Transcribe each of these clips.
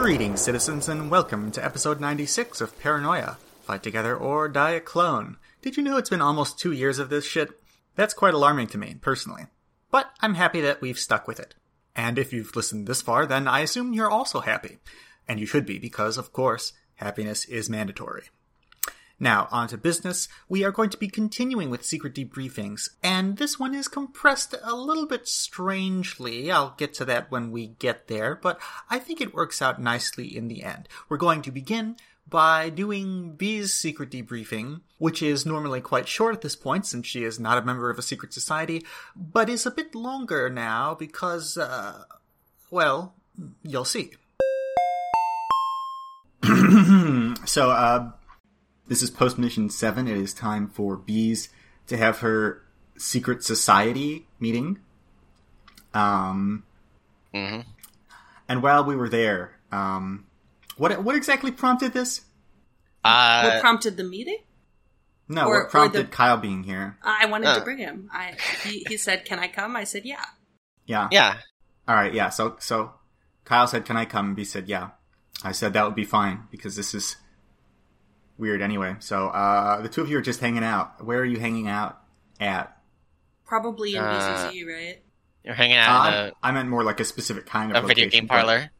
Greetings, citizens, and welcome to episode 96 of Paranoia Fight Together or Die a Clone. Did you know it's been almost two years of this shit? That's quite alarming to me, personally. But I'm happy that we've stuck with it. And if you've listened this far, then I assume you're also happy. And you should be, because, of course, happiness is mandatory. Now, on to business. We are going to be continuing with secret debriefings, and this one is compressed a little bit strangely. I'll get to that when we get there, but I think it works out nicely in the end. We're going to begin by doing Bee's secret debriefing, which is normally quite short at this point since she is not a member of a secret society, but is a bit longer now because, uh, well, you'll see. so, uh, this is post mission seven. It is time for Bees to have her secret society meeting. Um, hmm and while we were there, um, what what exactly prompted this? Uh, what prompted the meeting? No, Or- or what prompted the- Kyle being here? I wanted Uh. to bring him. I he, he said, "Can I come?" I said, "Yeah." Yeah. yeah. All right. Yeah. So so Kyle said, "Can I come?" And B said, "Yeah." I said that would be fine because this is weird anyway. So uh, the two of you are just hanging out. Where are you hanging out at? Probably in Uh, BCC, right? You're hanging Uh, out I, I meant more like a specific kind in a, of a video game parlor.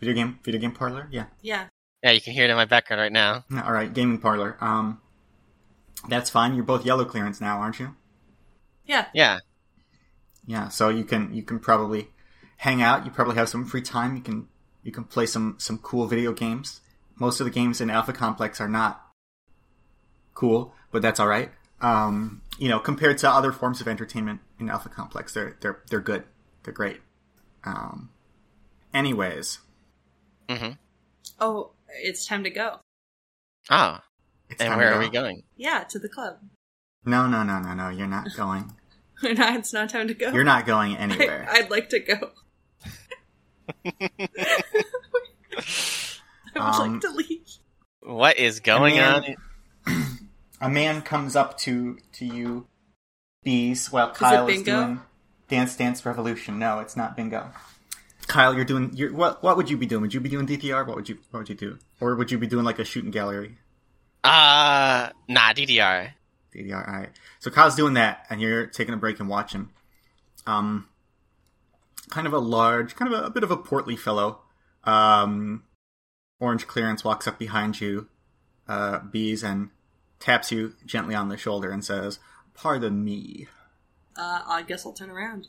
Video game video game parlor. Yeah. Yeah. Yeah, you can hear it in my background right now. All right. Gaming parlor. Um, that's fine. You're both yellow clearance now, aren't you? Yeah. Yeah. Yeah, so you can you can probably hang out. You probably have some free time. You can you can play some some cool video games. Most of the games in Alpha Complex are not cool, but that's all right. Um, you know, compared to other forms of entertainment in Alpha Complex, they're they're they're good. They're great. Um, anyways, hmm Oh, it's time to go. Ah. it's and where are go. we going? Yeah, to the club. No, no, no, no, no. You're not going. no, it's not time to go. You're not going I, anywhere. I'd like to go. I would Um, like to leave. What is going man- on? a man comes up to to you, bees, while Kyle is, bingo? doing Dance Dance Revolution. No, it's not bingo. Kyle, you're doing. You're, what what would you be doing? Would you be doing DTR? What would you What would you do? Or would you be doing like a shooting gallery? Uh, nah, DDR. DTR. All right. So Kyle's doing that, and you're taking a break and watching. Um, kind of a large, kind of a, a bit of a portly fellow. Um, orange clearance walks up behind you, uh, bees, and taps you gently on the shoulder and says, "Pardon me." Uh, I guess I'll turn around.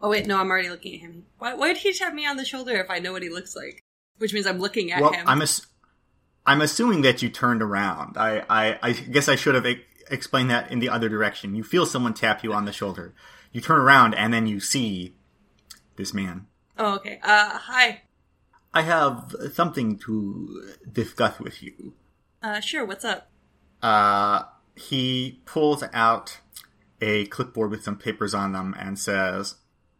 Oh wait, no, I'm already looking at him. Why, why did he tap me on the shoulder if I know what he looks like? Which means I'm looking at well, him. I'm ass- I'm assuming that you turned around. I I, I guess I should have e- explained that in the other direction. You feel someone tap you on the shoulder. You turn around and then you see this man. Oh, okay. Uh, hi. I have something to discuss with you. Uh, sure. What's up? Uh, he pulls out a clipboard with some papers on them and says,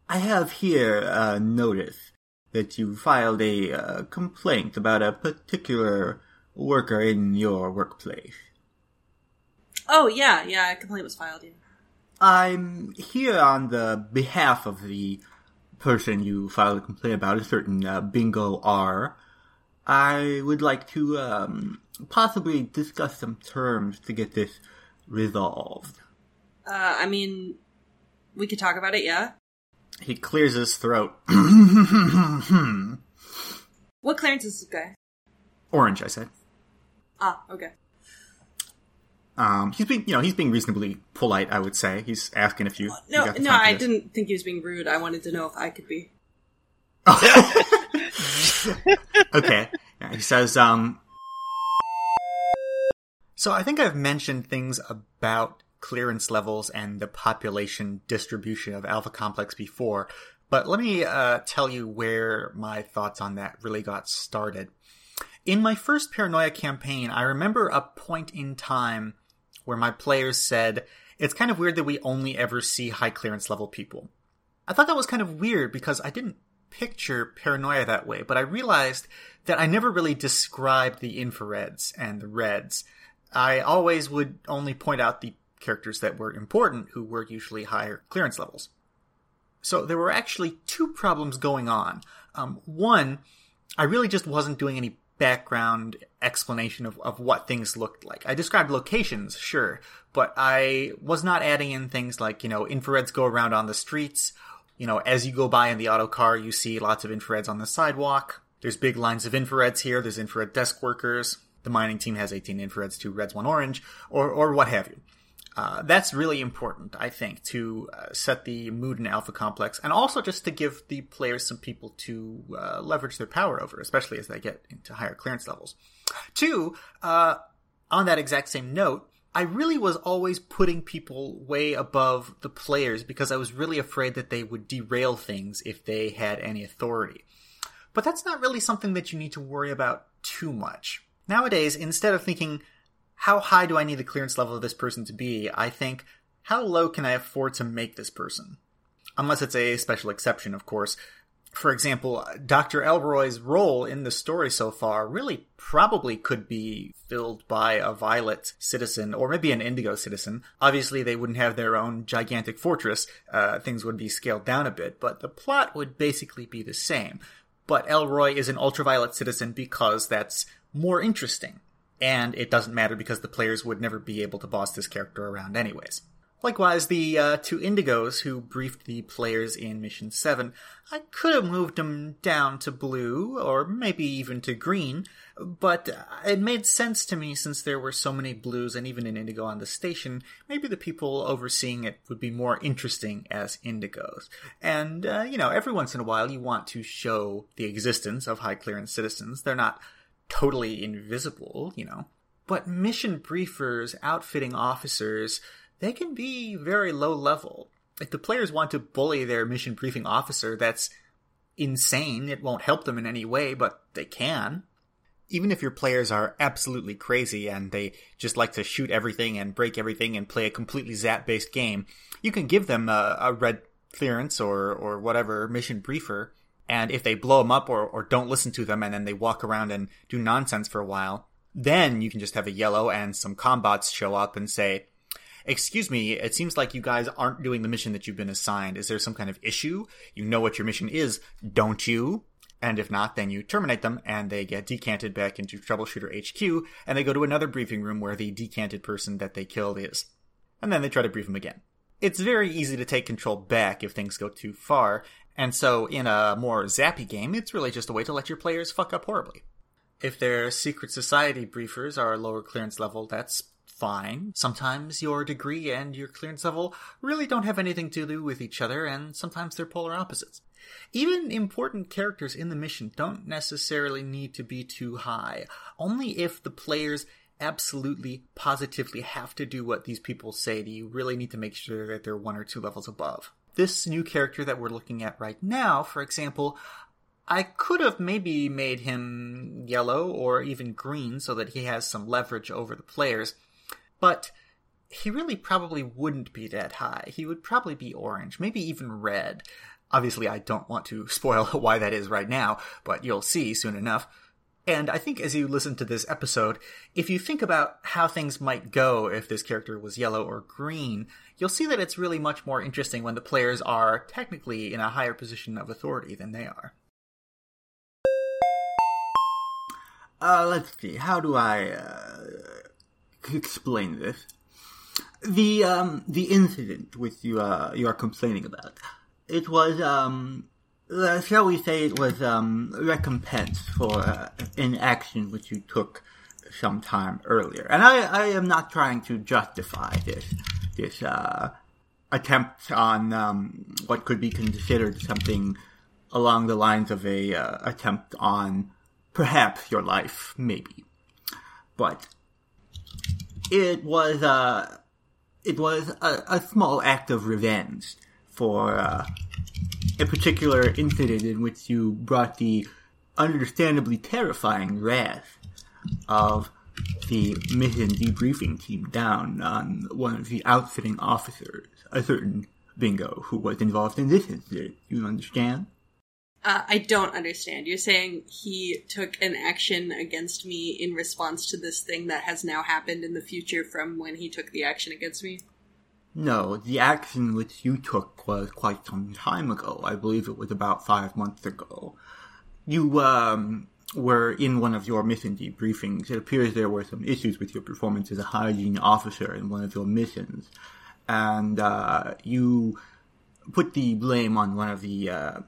I have here a notice that you filed a uh, complaint about a particular worker in your workplace. Oh yeah, yeah. A complaint was filed. Yeah. I'm here on the behalf of the person you filed a complaint about, a certain uh, Bingo R. I would like to um, possibly discuss some terms to get this resolved. Uh, I mean, we could talk about it. Yeah. He clears his throat. What clearance is this guy? Orange, I said. Ah, okay. Um, he's being, you know, he's being reasonably polite. I would say he's asking if you. you No, got no, I didn't think he was being rude. I wanted to know if I could be. okay. Yeah, he says, um. So I think I've mentioned things about clearance levels and the population distribution of Alpha Complex before, but let me uh, tell you where my thoughts on that really got started. In my first Paranoia campaign, I remember a point in time where my players said, it's kind of weird that we only ever see high clearance level people. I thought that was kind of weird because I didn't picture paranoia that way, but I realized that I never really described the infrareds and the reds. I always would only point out the characters that were important, who were usually higher clearance levels. So there were actually two problems going on. Um, one I really just wasn't doing any background explanation of, of what things looked like. I described locations, sure, but I was not adding in things like, you know, infrareds go around on the streets. You know, as you go by in the auto car, you see lots of infrareds on the sidewalk. There's big lines of infrareds here. There's infrared desk workers. The mining team has 18 infrareds, two reds, one orange, or, or what have you. Uh, that's really important, I think, to uh, set the mood in Alpha Complex, and also just to give the players some people to uh, leverage their power over, especially as they get into higher clearance levels. Two, uh, on that exact same note, I really was always putting people way above the players because I was really afraid that they would derail things if they had any authority. But that's not really something that you need to worry about too much. Nowadays, instead of thinking, how high do I need the clearance level of this person to be? I think, how low can I afford to make this person? Unless it's a special exception, of course. For example, Dr. Elroy's role in the story so far really probably could be filled by a violet citizen or maybe an indigo citizen. Obviously, they wouldn't have their own gigantic fortress. Uh, things would be scaled down a bit, but the plot would basically be the same. But Elroy is an ultraviolet citizen because that's more interesting and it doesn't matter because the players would never be able to boss this character around anyways. Likewise, the uh, two Indigos who briefed the players in Mission 7, I could have moved them down to blue, or maybe even to green, but it made sense to me since there were so many blues and even an Indigo on the station, maybe the people overseeing it would be more interesting as Indigos. And, uh, you know, every once in a while you want to show the existence of high clearance citizens. They're not totally invisible, you know. But mission briefers, outfitting officers, they can be very low level. If the players want to bully their mission briefing officer, that's insane. It won't help them in any way, but they can. Even if your players are absolutely crazy and they just like to shoot everything and break everything and play a completely zap based game, you can give them a, a red clearance or, or whatever mission briefer and if they blow them up or, or don't listen to them and then they walk around and do nonsense for a while, then you can just have a yellow and some combats show up and say, excuse me, it seems like you guys aren't doing the mission that you've been assigned. Is there some kind of issue? You know what your mission is, don't you? And if not, then you terminate them and they get decanted back into Troubleshooter HQ and they go to another briefing room where the decanted person that they killed is. And then they try to brief them again. It's very easy to take control back if things go too far, and so, in a more zappy game, it's really just a way to let your players fuck up horribly. If their secret society briefers are lower clearance level, that's fine. Sometimes your degree and your clearance level really don't have anything to do with each other, and sometimes they're polar opposites. Even important characters in the mission don't necessarily need to be too high, only if the players absolutely, positively have to do what these people say, do you really need to make sure that they're one or two levels above this new character that we're looking at right now, for example, I could have maybe made him yellow or even green so that he has some leverage over the players, but he really probably wouldn't be that high. He would probably be orange, maybe even red. Obviously, I don't want to spoil why that is right now, but you'll see soon enough. And I think as you listen to this episode, if you think about how things might go if this character was yellow or green, you'll see that it's really much more interesting when the players are technically in a higher position of authority than they are. Uh, let's see. How do I uh, explain this? The um, the incident which you uh, you are complaining about. It was um, uh, shall we say it was um, recompense for uh, an action which you took some time earlier. And I, I am not trying to justify this this uh, attempt on um, what could be considered something along the lines of a uh, attempt on perhaps your life, maybe. But it was uh, it was a, a small act of revenge for uh, a particular incident in which you brought the understandably terrifying wrath of the mission debriefing team down on one of the outfitting officers, a certain Bingo, who was involved in this incident. You understand? Uh, I don't understand. You're saying he took an action against me in response to this thing that has now happened in the future from when he took the action against me? No, the action which you took was quite some time ago. I believe it was about five months ago. you um, were in one of your mission debriefings. It appears there were some issues with your performance as a hygiene officer in one of your missions, and uh, you put the blame on one of the uh,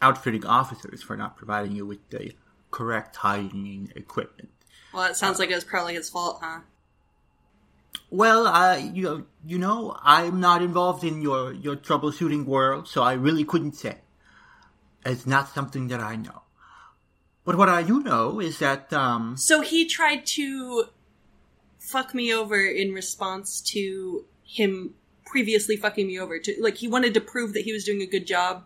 outfitting officers for not providing you with the correct hygiene equipment. Well, it sounds like it was probably his fault, huh? Well, uh, you know, you know, I'm not involved in your your troubleshooting world, so I really couldn't say. It's not something that I know. But what I do know is that um, So he tried to fuck me over in response to him previously fucking me over. To like he wanted to prove that he was doing a good job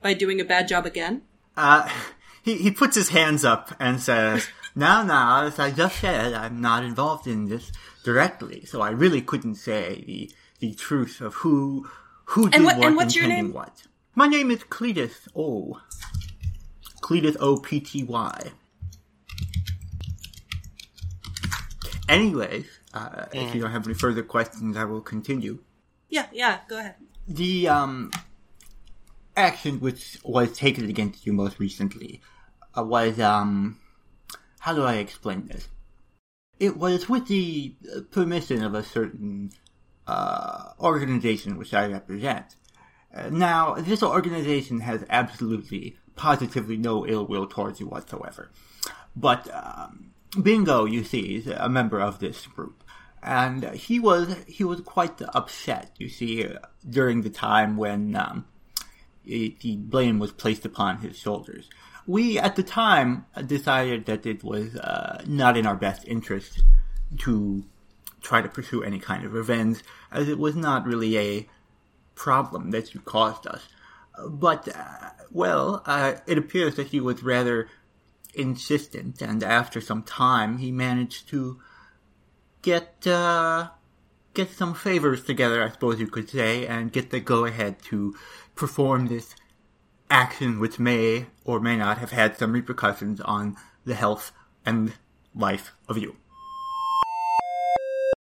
by doing a bad job again. uh, he he puts his hands up and says, "Now, now, as I just said, I'm not involved in this directly, so I really couldn't say the the truth of who who did what- what and what's your name? what." My name is Cletus O. Cletus O P T Y. Anyway, uh, if you don't have any further questions, I will continue. Yeah, yeah. Go ahead. The um, action which was taken against you most recently uh, was um, how do I explain this? It was with the uh, permission of a certain uh, organization which I represent. Uh, now, this organization has absolutely, positively no ill will towards you whatsoever. But um, Bingo, you see, is a member of this group, and he was he was quite upset. You see, during the time when um, it, the blame was placed upon his shoulders. We, at the time, decided that it was uh, not in our best interest to try to pursue any kind of revenge, as it was not really a problem that you caused us. But, uh, well, uh, it appears that he was rather insistent, and after some time, he managed to get, uh, get some favors together, I suppose you could say, and get the go ahead to perform this action which may or may not have had some repercussions on the health and life of you.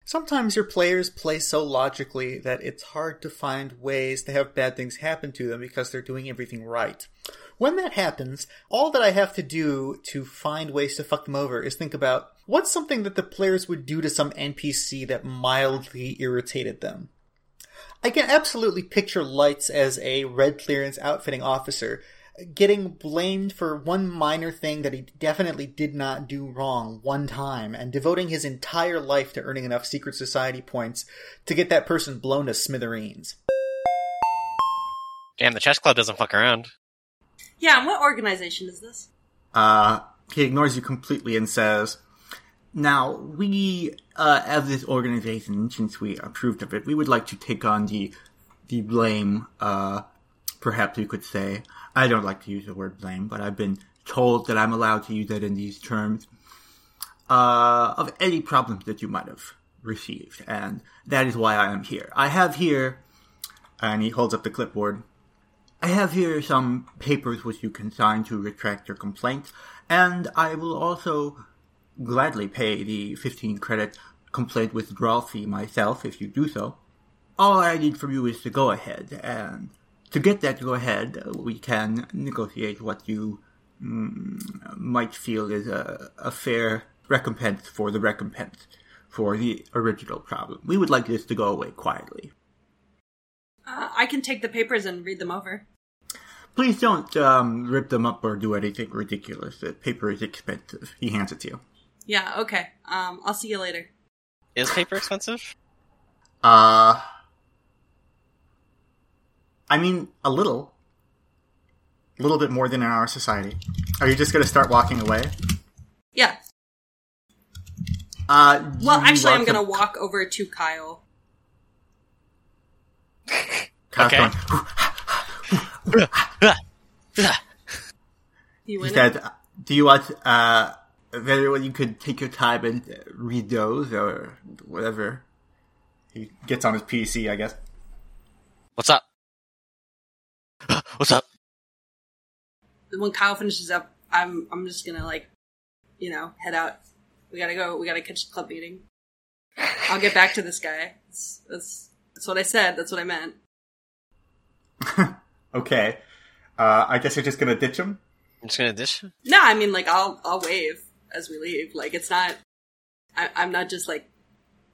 Sometimes your players play so logically that it's hard to find ways to have bad things happen to them because they're doing everything right. When that happens, all that I have to do to find ways to fuck them over is think about what's something that the players would do to some NPC that mildly irritated them. I can absolutely picture Lights as a red clearance outfitting officer getting blamed for one minor thing that he definitely did not do wrong one time and devoting his entire life to earning enough secret society points to get that person blown to smithereens. Damn, the chess club doesn't fuck around. Yeah, and what organization is this? Uh, he ignores you completely and says, Now, we, uh, as this organization, since we approved of it, we would like to take on the, the blame, uh, perhaps you could say. I don't like to use the word blame, but I've been told that I'm allowed to use it in these terms, uh, of any problems that you might have received. And that is why I am here. I have here, and he holds up the clipboard, I have here some papers which you can sign to retract your complaint, and I will also gladly pay the 15 credit complaint withdrawal fee myself if you do so. All I need from you is to go ahead, and to get that go ahead, we can negotiate what you mm, might feel is a, a fair recompense for the recompense for the original problem. We would like this to go away quietly. Uh, I can take the papers and read them over. Please don't um, rip them up or do anything ridiculous. The paper is expensive. He hands it to you. Yeah, okay. Um, I'll see you later. Is paper expensive? Uh, I mean, a little. A little bit more than in our society. Are you just going to start walking away? Yeah. Uh, Well, actually, I'm gonna walk over to Kyle. Kyle's Okay. going, You He said, "Do you want uh, very well? You could take your time and uh, read those or whatever." He gets on his PC, I guess. What's up? What's up? When Kyle finishes up, I'm I'm just gonna like, you know, head out. We gotta go. We gotta catch the club meeting. I'll get back to this guy. That's that's, that's what I said. That's what I meant. Okay. Uh, I guess you're just gonna ditch him. I'm just gonna ditch him. No, I mean like I'll I'll wave as we leave. Like it's not. I, I'm not just like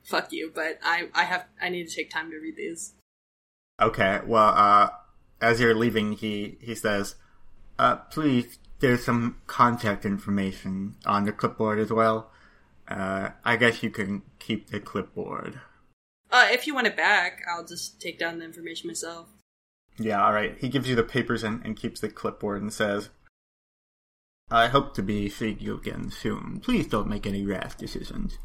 fuck you, but I I have I need to take time to read these. Okay, well, uh, as you're leaving, he, he says, uh, please, there's some contact information on the clipboard as well. Uh, I guess you can keep the clipboard. Uh, if you want it back, I'll just take down the information myself. Yeah, alright. He gives you the papers and, and keeps the clipboard and says, I hope to be seeing you again soon. Please don't make any rash decisions.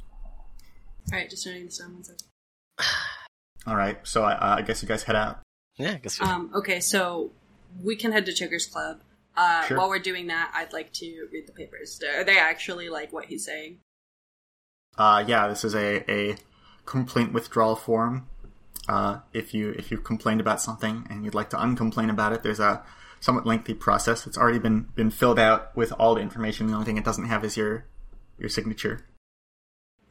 All right, just writing this down one second. Alright, so I, uh, I guess you guys head out. Yeah, I guess. Um, okay, so we can head to Checkers Club. Uh, Sure. While we're doing that, I'd like to read the papers. Are they actually like what he's saying? Uh, yeah, this is a, a complaint withdrawal form. Uh, if you if you've complained about something and you'd like to uncomplain about it, there's a somewhat lengthy process. It's already been been filled out with all the information. The only thing it doesn't have is your your signature.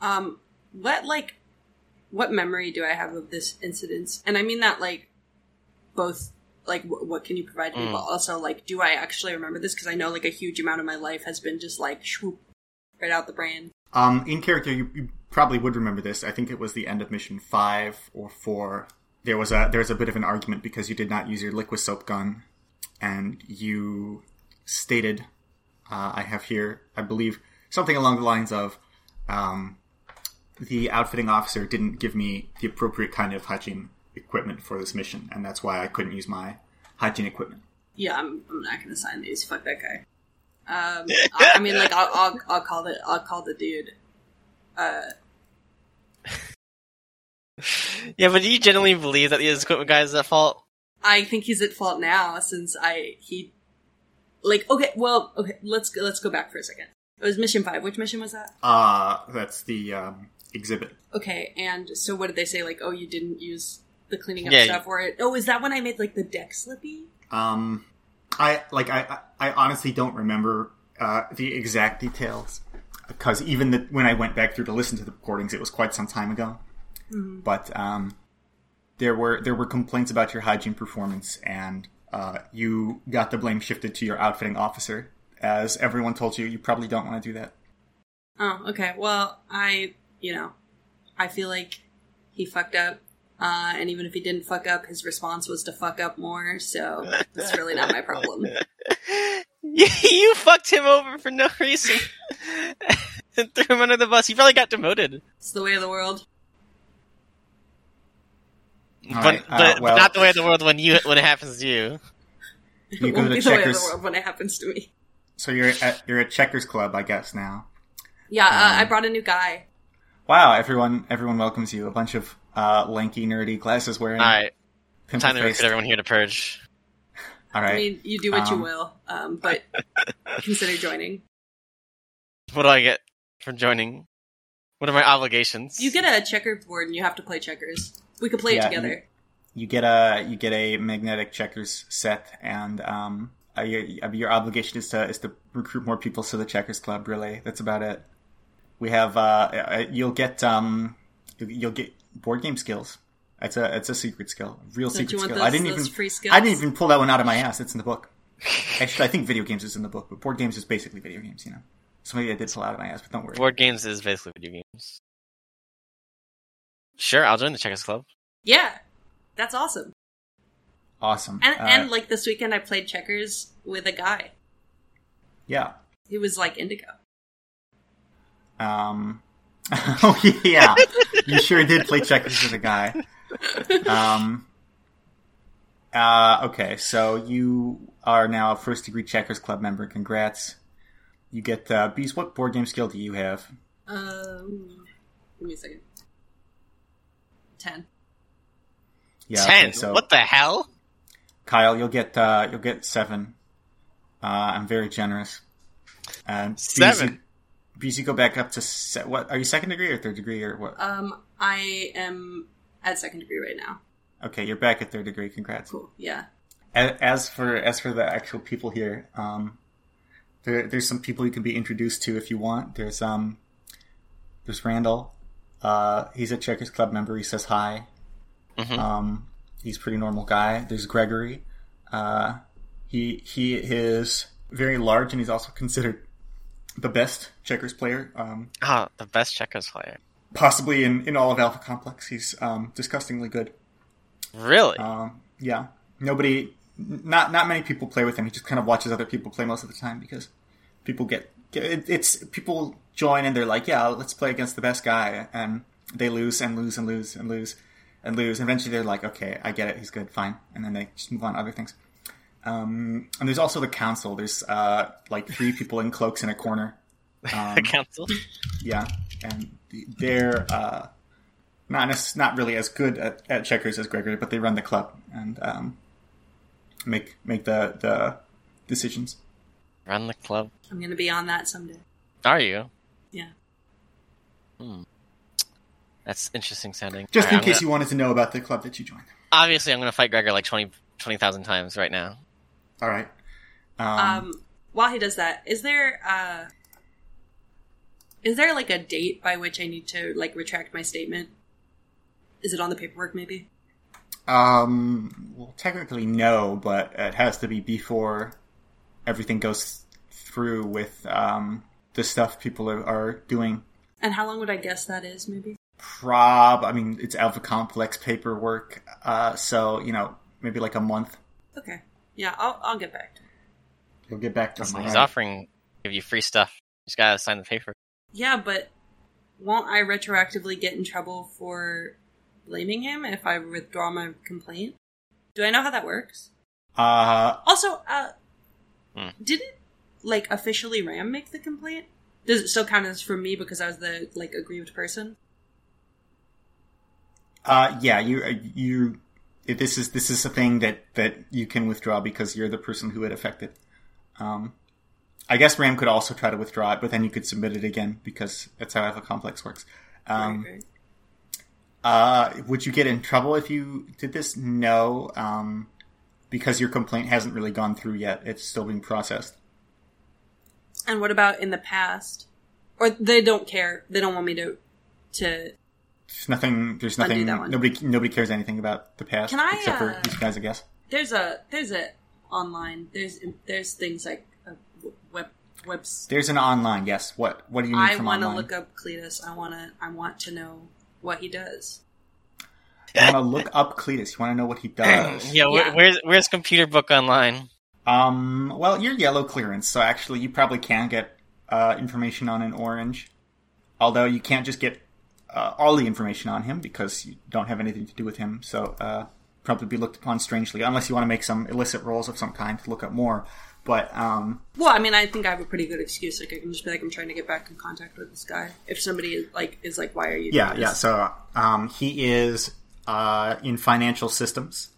Um, what like, what memory do I have of this incident? And I mean that like, both like w- what can you provide me, Mm. but also like, do I actually remember this? Because I know like a huge amount of my life has been just like swoop right out the brain. Um, in character, you, you probably would remember this. I think it was the end of mission five or four. There was a there was a bit of an argument because you did not use your liquid soap gun, and you stated, uh, I have here, I believe, something along the lines of, um, the outfitting officer didn't give me the appropriate kind of hygiene equipment for this mission, and that's why I couldn't use my hygiene equipment. Yeah, I'm, I'm not gonna sign these. Fuck that guy. Um, I, I mean, like, I'll, I'll, I'll call the, I'll call the dude. Uh, yeah, but do you generally believe that the equipment guy is at fault? I think he's at fault now since I he, like, okay, well, okay, let's go, let's go back for a second. It was mission five. Which mission was that? Uh, that's the um, exhibit. Okay, and so what did they say? Like, oh, you didn't use the cleaning up Yeah, stuff, or it? Oh, is that when I made like the deck slippy? Um, I like I I I honestly don't remember uh, the exact details because even the, when I went back through to listen to the recordings, it was quite some time ago. But um, there were there were complaints about your hygiene performance, and uh, you got the blame shifted to your outfitting officer. As everyone told you, you probably don't want to do that. Oh, okay. Well, I, you know, I feel like he fucked up. Uh, and even if he didn't fuck up, his response was to fuck up more, so that's really not my problem. you, you fucked him over for no reason. and threw him under the bus. He probably got demoted. It's the way of the world. But, right, uh, but, well- but not the way of the world when you when it happens to you. You it go won't to be the the way of the checkers. world when it happens to me. So you're at you're at Checkers Club, I guess now. Yeah, uh, Um, I brought a new guy. Wow, everyone everyone welcomes you. A bunch of uh, lanky, nerdy, glasses wearing. Alright, time to pimple-faced- recruit everyone here to purge. All right. I mean, you do what Um, you will, um, but consider joining. What do I get for joining? What are my obligations? You get a checkerboard and you have to play checkers. We could play Yeah, it together. you get a you get a magnetic checkers set, and um, uh, your, uh, your obligation is to is to recruit more people to the checkers club. Really, that's about it. We have uh, uh, you'll get um, you'll get board game skills. It's a it's a secret skill, real Don't secret you want skill. those, I didn't those even free skills? I didn't even pull that one out of my ass. It's in the book. Actually, I think video games is in the book, but board games is basically video games. You know, so maybe I did pull out of my ass, but don't worry. Board games is basically video games. Sure, I'll join the Checkers Club. Yeah, that's awesome. Awesome. And Uh, and like this weekend, I played checkers with a guy. yeah. He was like indigo. Um, oh yeah, you sure did play checkers with a guy. Um, uh, okay, so you are now a first degree checkers club member. Congrats. You get uh, Beast. What board game skill do you have? Um, give me a second. Ten. Yeah, Ten. okay, so What the hell? Kyle, you'll get uh, you'll get seven. Uh, I'm very generous. And Seven? BZ, go back up to se- what? Are you second degree or third degree or what? Um, I am at second degree right now. Okay, you're back at third degree. Congrats. Cool. Yeah. A- As for as for the actual people here, um, there, there's some people you can be introduced to if you want. There's um, there's Randall. Uh, he's a Checkers Club member. He says hi. Mhm. Um, he's a pretty normal guy. There's Gregory. Uh, he he is very large, and he's also considered the best checkers player. Um, Oh, the best checkers player. possibly in, in all of Alpha Complex. He's um, disgustingly good. Really? Um, yeah, nobody, not not many people play with him. He just kind of watches other people play most of the time because people get, get it, it's people join and they're like, yeah, let's play against the best guy, and they lose and lose and lose and lose and lose. And eventually, they're like, okay, I get it, he's good, fine, and then they just move on to other things. Um, and there's also the council. There's uh, like three people in cloaks in a corner. Um, the council? yeah, and they're uh, not nec- not really as good at, at checkers as Gregory, but they run the club and um, make make the the decisions. Run the club? I'm gonna be on that someday. Are you? Yeah. Hmm. That's interesting sounding. Just Alright, in I'm case gonna- you wanted to know about the club that you joined. Obviously, I'm going to fight Gregor like 20 20,000 times right now. All right. Um, Um, while he does that, is there uh, is there like a date by which I need to like retract my statement? Is it on the paperwork? Maybe. um, well, technically no, but it has to be before everything goes through with um, the stuff people are, are doing. And how long would I guess that is? Maybe. Prob, I mean, it's Alpha Complex paperwork, uh, so you know, maybe like a month. Okay. Yeah, I'll I'll get back to it. You'll get back to So me. he's offering give you free stuff. You just got to sign the paper. Yeah, but won't I retroactively get in trouble for blaming him if I withdraw my complaint? Do I know how that works? Uh, Also, uh, Hmm. did it like officially Ram make the complaint? Does it still count as for me because I was the like aggrieved person? uh, yeah, you, you, this is, this is a thing that, that you can withdraw because you're the person who it affected. Um, I guess Ram could also try to withdraw it, but then you could submit it again because that's how Alpha Complex works. Um, Right, right. Uh, would you get in trouble if you did this? No, um, because your complaint hasn't really gone through yet. It's still being processed. And what about in the past? Or they don't care. They don't want me to to There's nothing. There's nothing. that one. Nobody. Nobody cares anything about the past Can I, except for uh, these guys, I guess. there's a there's a online there's there's things like uh, web webs There's an online. Yes. What? What do you need to do? I want to look up Cletus. I want to. I want to know what he does. You want to look up Cletus. You want to know what he does. yeah, where, Yeah. where's where's Computer Book Online? Um. Well, you're yellow clearance, so actually, you probably can get uh, information on an orange. Although you can't just get uh, all the information on him because you don't have anything to do with him. So uh, probably be looked upon strangely, unless you want to make some illicit rolls of some kind to look up more. But um, Well, I mean, I think I have a pretty good excuse. Like, I can just be like, I'm trying to get back in contact with this guy. If somebody is like is like, why are you? yeah, yeah. So um, he is uh, in financial systems.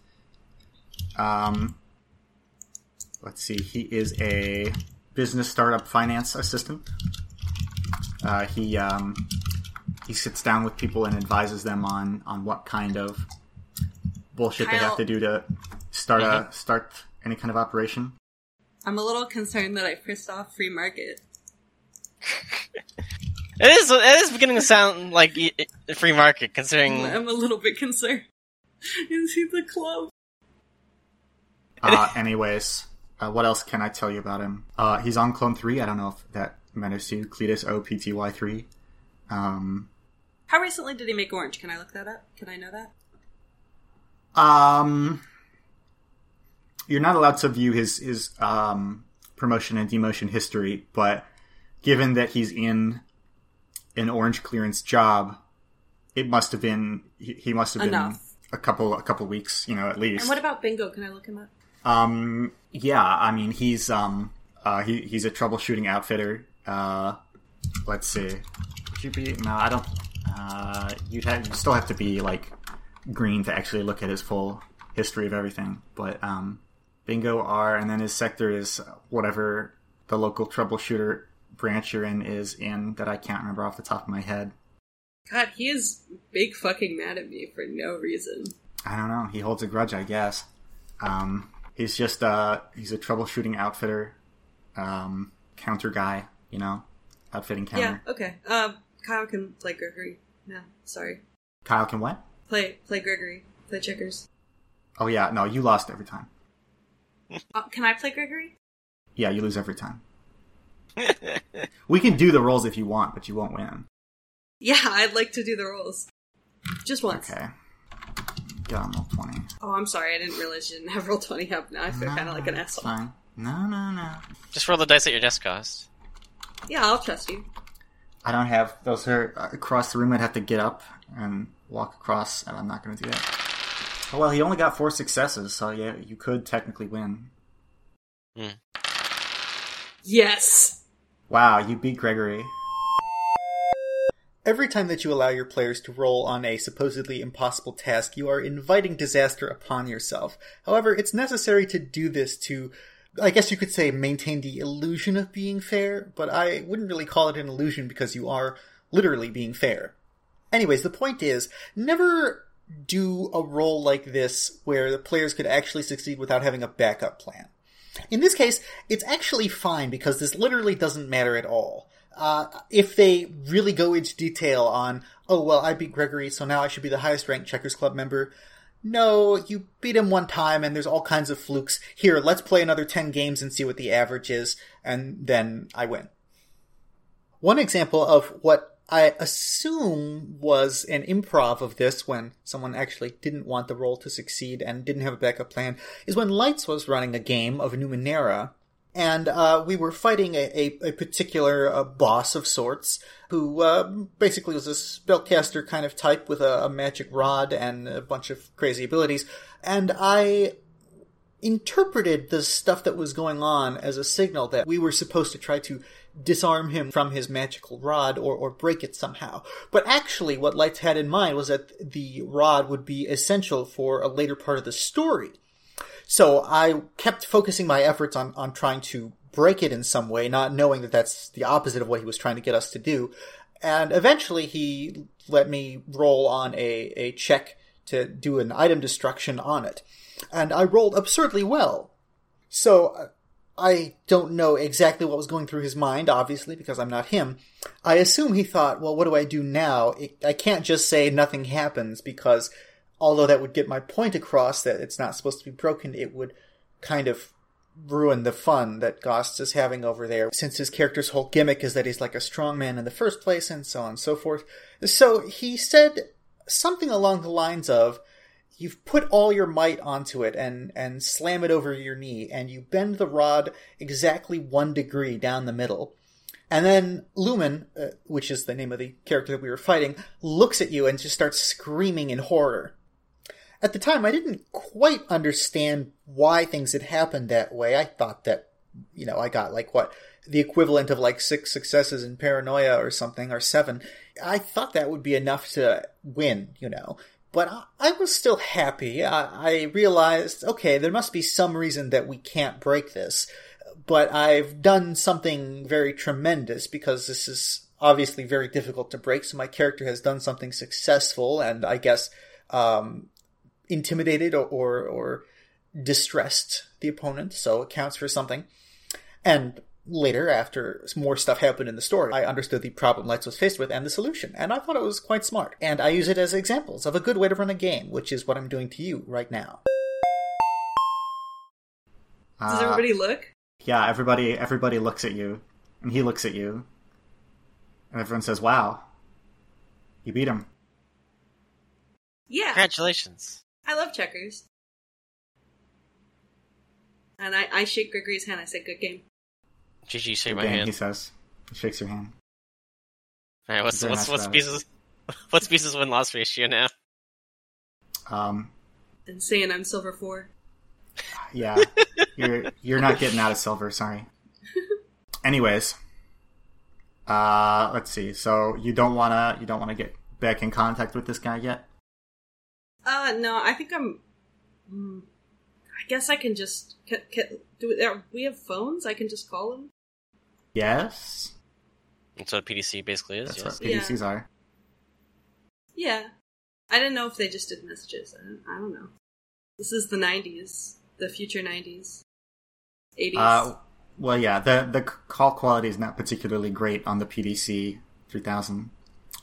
Um, let's see. He is a business startup finance assistant. Uh, he um, he sits down with people and advises them on on what kind of bullshit they have to do to start a start any kind of operation. I'm a little concerned that I pissed off free market. It is it is beginning to sound like y- y- free market, considering I'm a little bit concerned. is he the club? Uh, anyways, uh, what else can I tell you about him? Uh, he's on Clone Three. I don't know if that matters to you. Cletus O P T Y three. Um, How recently did he make orange? Can I look that up? Can I know that? um, you're not allowed to view his his um, promotion and demotion history, but given that he's in an orange clearance job, it must have been he, must have Enough. been a couple a couple weeks, you know, at least. And what about Bingo? Can I look him up? Um, yeah, I mean, he's um, uh, he he's a troubleshooting outfitter. Uh, let's see, you be? No, I don't. Uh, you'd have you still have to be like green to actually look at his full history of everything. But um, Bingo R, and then his sector is whatever the local troubleshooter branch you're in is in that I can't remember off the top of my head. God, he is big fucking mad at me for no reason. I don't know. He holds a grudge, I guess. Um, he's just uh, he's a troubleshooting outfitter, um, counter guy. You know, outfitting counter. Yeah. Okay. Um, Kyle can play Gregory. No, sorry. Kyle can what? Play play Gregory. Play checkers. Oh yeah, no, you lost every time. Uh, can I play Gregory? Yeah, you lose every time. we can do the rolls if you want, but you won't win. Yeah, I'd like to do the rolls. Just once. Okay. Get on roll 20. Oh, I'm sorry. I didn't realize you didn't have Roll20 up. Now I feel kind of like an asshole. Fine. No, no, no. Just roll the dice at your desk cost. Yeah, I'll trust you. I don't have those are uh, across the room. I'd have to get up and walk across, and I'm not going to do that. Oh, well, he only got four successes, so yeah, you could technically win. Mm. Yes. Wow, you beat Gregory. Every time that you allow your players to roll on a supposedly impossible task, you are inviting disaster upon yourself. However, it's necessary to do this to, I guess you could say, maintain the illusion of being fair, but I wouldn't really call it an illusion because you are literally being fair. Anyways, the point is, never do a role like this where the players could actually succeed without having a backup plan. In this case, it's actually fine because this literally doesn't matter at all. Uh, if they really go into detail on, oh, well, I beat Gregory, so now I should be the highest ranked Checkers Club member. No, you beat him one time and there's all kinds of flukes. Here, let's play another 10 games and see what the average is, and then I win. One example of what I assume was an improv of this when someone actually didn't want the role to succeed and didn't have a backup plan is when Lights was running a game of Numenera and uh, we were fighting a, a, a particular uh, boss of sorts who uh, basically was a spellcaster kind of type with a, a magic rod and a bunch of crazy abilities. And I interpreted the stuff that was going on as a signal that we were supposed to try to disarm him from his magical rod or, or break it somehow. But actually, what Lights had in mind was that the rod would be essential for a later part of the story. So I kept focusing my efforts on, on trying to break it in some way, not knowing that that's the opposite of what he was trying to get us to do. And eventually he let me roll on a, a check to do an item destruction on it. And I rolled absurdly well. So uh, I don't know exactly what was going through his mind, obviously, because I'm not him. I assume he thought, well, what do I do now? I can't just say nothing happens because although that would get my point across that it's not supposed to be broken, it would kind of ruin the fun that Gost is having over there, since his character's whole gimmick is that he's like a strong man in the first place, and so on and so forth. So he said something along the lines of, You've put all your might onto it and, and slam it over your knee, and you bend the rod exactly one degree down the middle. And then Lumen, uh, which is the name of the character that we were fighting, looks at you and just starts screaming in horror. At the time, I didn't quite understand why things had happened that way. I thought that, you know, I got like what, the equivalent of like six successes in paranoia or something, or seven. I thought that would be enough to win, you know. But I, I was still happy. I, I realized, okay, there must be some reason that we can't break this. But I've done something very tremendous because this is obviously very difficult to break. So my character has done something successful and I guess, um, intimidated or, or, or distressed the opponent, so it counts for something. And later, after more stuff happened in the story, I understood the problem Lights was faced with and the solution, and I thought it was quite smart. And I use it as examples of a good way to run a game, which is what I'm doing to you right now. Does Uh, everybody look? Yeah, everybody everybody looks at you, and he looks at you, and everyone says, "Wow, you beat him." Yeah, Congratulations. I love checkers. And I, I shake Gregory's hand. I say, "Good game." GG, shake Good my game, hand. he says. He shakes your hand. Alright, what's Very what's nice what's guy. pieces what's pieces win loss ratio now? Um, And saying I'm silver four. yeah, you're you're not getting out of silver. Sorry. Anyways, uh, let's see. So you don't wanna you don't wanna get back in contact with this guy yet? Uh, no, I think I'm. Mm, I guess I can just. Can, can, do we, are, we have phones? I can just call him. Yes, That's what PDC basically is, that's yes. what PDCs are. Yeah, I didn't know if they just did messages. I don't, I don't know. This is the '90s, the future '90s, '80s. Uh, well, yeah, the the call quality is not particularly great on the PDC 3000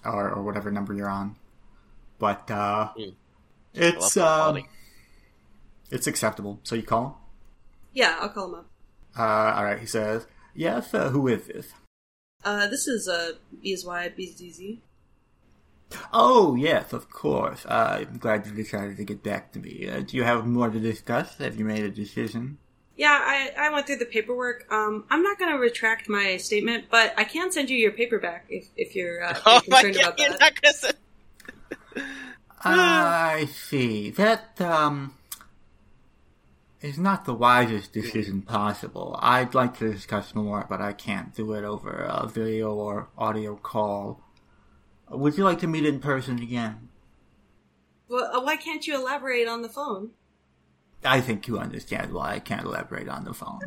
or or whatever number you're on, but uh, Hmm. It's I love um, it's acceptable. So you call him. yeah, I'll call him up. Uh, alright, he says, Yes, uh, who is this? Uh, this is uh, BSY BZZ. Oh, yes, of course. Uh, I'm glad you decided to get back to me. Uh, do you have more to discuss? Have you made a decision? Yeah, I, I went through the paperwork. Um, I'm not going to retract my statement, but I can send you your paperback if, if you're, uh, if Oh you're my concerned god, about you're that. not gonna say. I see. That, um, is not the wisest decision possible. I'd like to discuss more, but I can't do it over a video or audio call. Would you like to meet in person again? Well, uh, why can't you elaborate on the phone? I think you understand why I can't elaborate on the phone.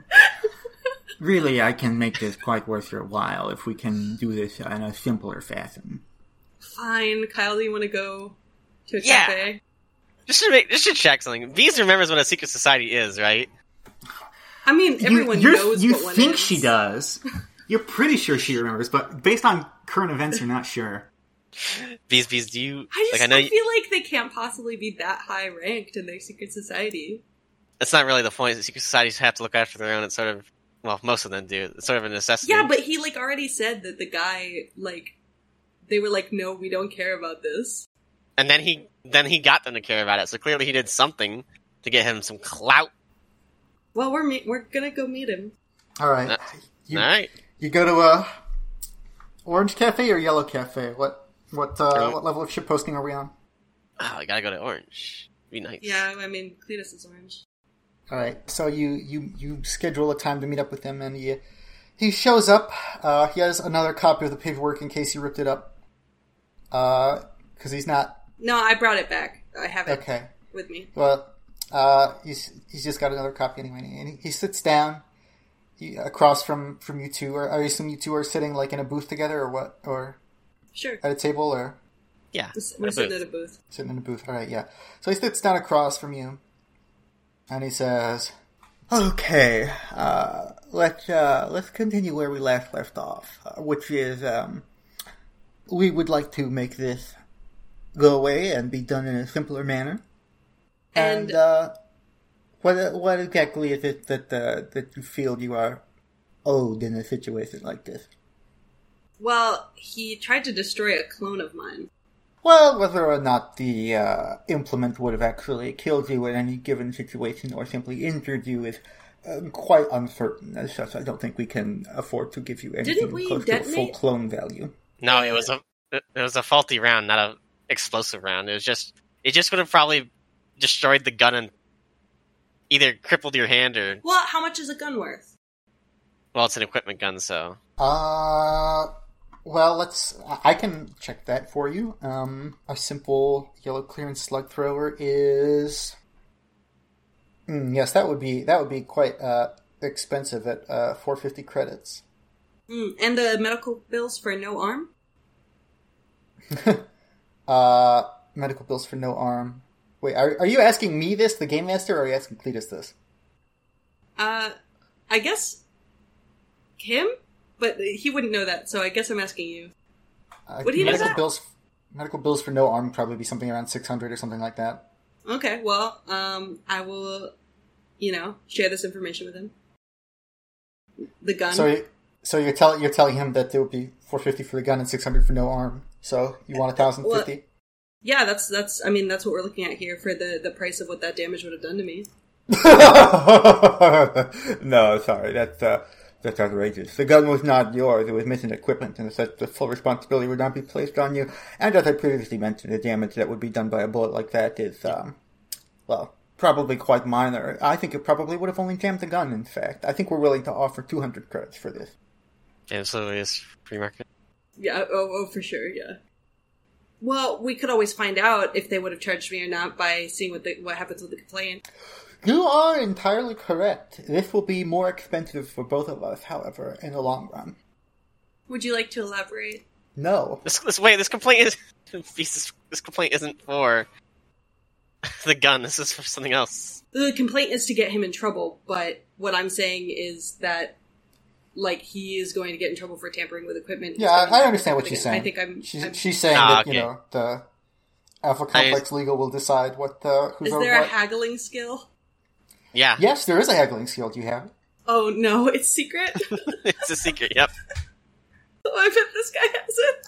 really, I can make this quite worth your while if we can do this in a simpler fashion. Fine, Kyle, do you want to go to a Yeah. cafe? Just to make, just to check something. Bees remembers what a secret society is, right? I mean, everyone you, knows you what one think is. she does. You're pretty sure she remembers, but based on current events, you're not sure. Bees, bees, do you I just like? I know I you, feel like they can't possibly be that high ranked in their secret society. that's not really the point. Secret societies have to look after their own. It's sort of well, most of them do. It's sort of a necessity. Yeah, but he like already said that the guy like they were like, no, we don't care about this. And then he then he got them to care about it. So clearly he did something to get him some clout. Well, we're me- we're gonna go meet him. All right. Uh, You, All right. you go to a orange cafe or yellow cafe? What what uh, Sure. what level of ship posting are we on? Oh, I gotta go to Orange. Be nice. Yeah, I mean, Cletus is orange. All right. So you you you schedule a time to meet up with him, and he he shows up. Uh, he has another copy of the paperwork in case he ripped it up. Uh, because he's not No, I brought it back. I have it okay. with me. Well, uh, he's he's just got another copy anyway, and he, he sits down he, across from from you two. Or I assume you two are sitting like in a booth together, or what, or Sure, at a table, or Yeah. we're sitting booth. at a booth. sitting in a booth. All right, yeah. So he sits down across from you, and he says, "Okay, uh, let's uh, let's continue where we last left off, uh, which is um, we would like to make this go away and be done in a simpler manner." And, And uh, what what exactly is it that uh, that you feel you are owed in a situation like this? well, he tried to destroy a clone of mine. Well, whether or not the uh, implement would have actually killed you in any given situation or simply injured you is uh, quite uncertain. As such, I don't think we can afford to give you anything we close to a full clone value. No, it was a it was a faulty round, not a explosive round. It was just it just would have probably destroyed the gun and either crippled your hand or Well, how much is a gun worth? well, it's an equipment gun, so Uh, well, let's. I can check that for you. Um, a simple yellow clearance slug thrower is. Mm, yes, that would be that would be quite uh, expensive at uh, 450 credits. Mm, and the medical bills for no arm. Uh, medical bills for no arm. Wait, are, are you asking me this, the game master, or are you asking Cletus this? Uh, I guess him, but he wouldn't know that, so I guess I'm asking you. Uh, Would he know medical that? bills? Medical bills for no arm would probably be something around 600 or something like that. Okay, well, um, I will, you know, share this information with him. The gun. So, so you're telling you're telling him that there would be 450 for the gun and 600 for no arm. So you want a 1,050? Yeah, that's that's. I mean, that's what we're looking at here for the the price of what that damage would have done to me. no, sorry, that's uh, that's outrageous. The gun was not yours; it was missing equipment, and such the full responsibility would not be placed on you. And as I previously mentioned, the damage that would be done by a bullet like that is, um, well, probably quite minor. I think it probably would have only jammed the gun. In fact, I think we're willing to offer 200 credits for this. absolutely is free market. Yeah. Oh, oh, oh, for sure. Yeah. Well, we could always find out if they would have charged me or not by seeing what the, what happens with the complaint. You are entirely correct. This will be more expensive for both of us, however, in the long run. Would you like to elaborate? No. This, this wait, this complaint is this, this complaint isn't for the gun. This is for something else. The complaint is to get him in trouble, but what I'm saying is that, like, he is going to get in trouble for tampering with equipment. He's Yeah, I, I understand what she's saying. I think I'm. She's, I'm- she's saying Ah, that you know the Alpha I- Complex Legal will decide what the. who's is over there a haggling skill? Yeah. yes, there is a haggling skill. Do you have? it? Oh no, it's secret. it's a secret. Yep. oh, I bet this guy has it.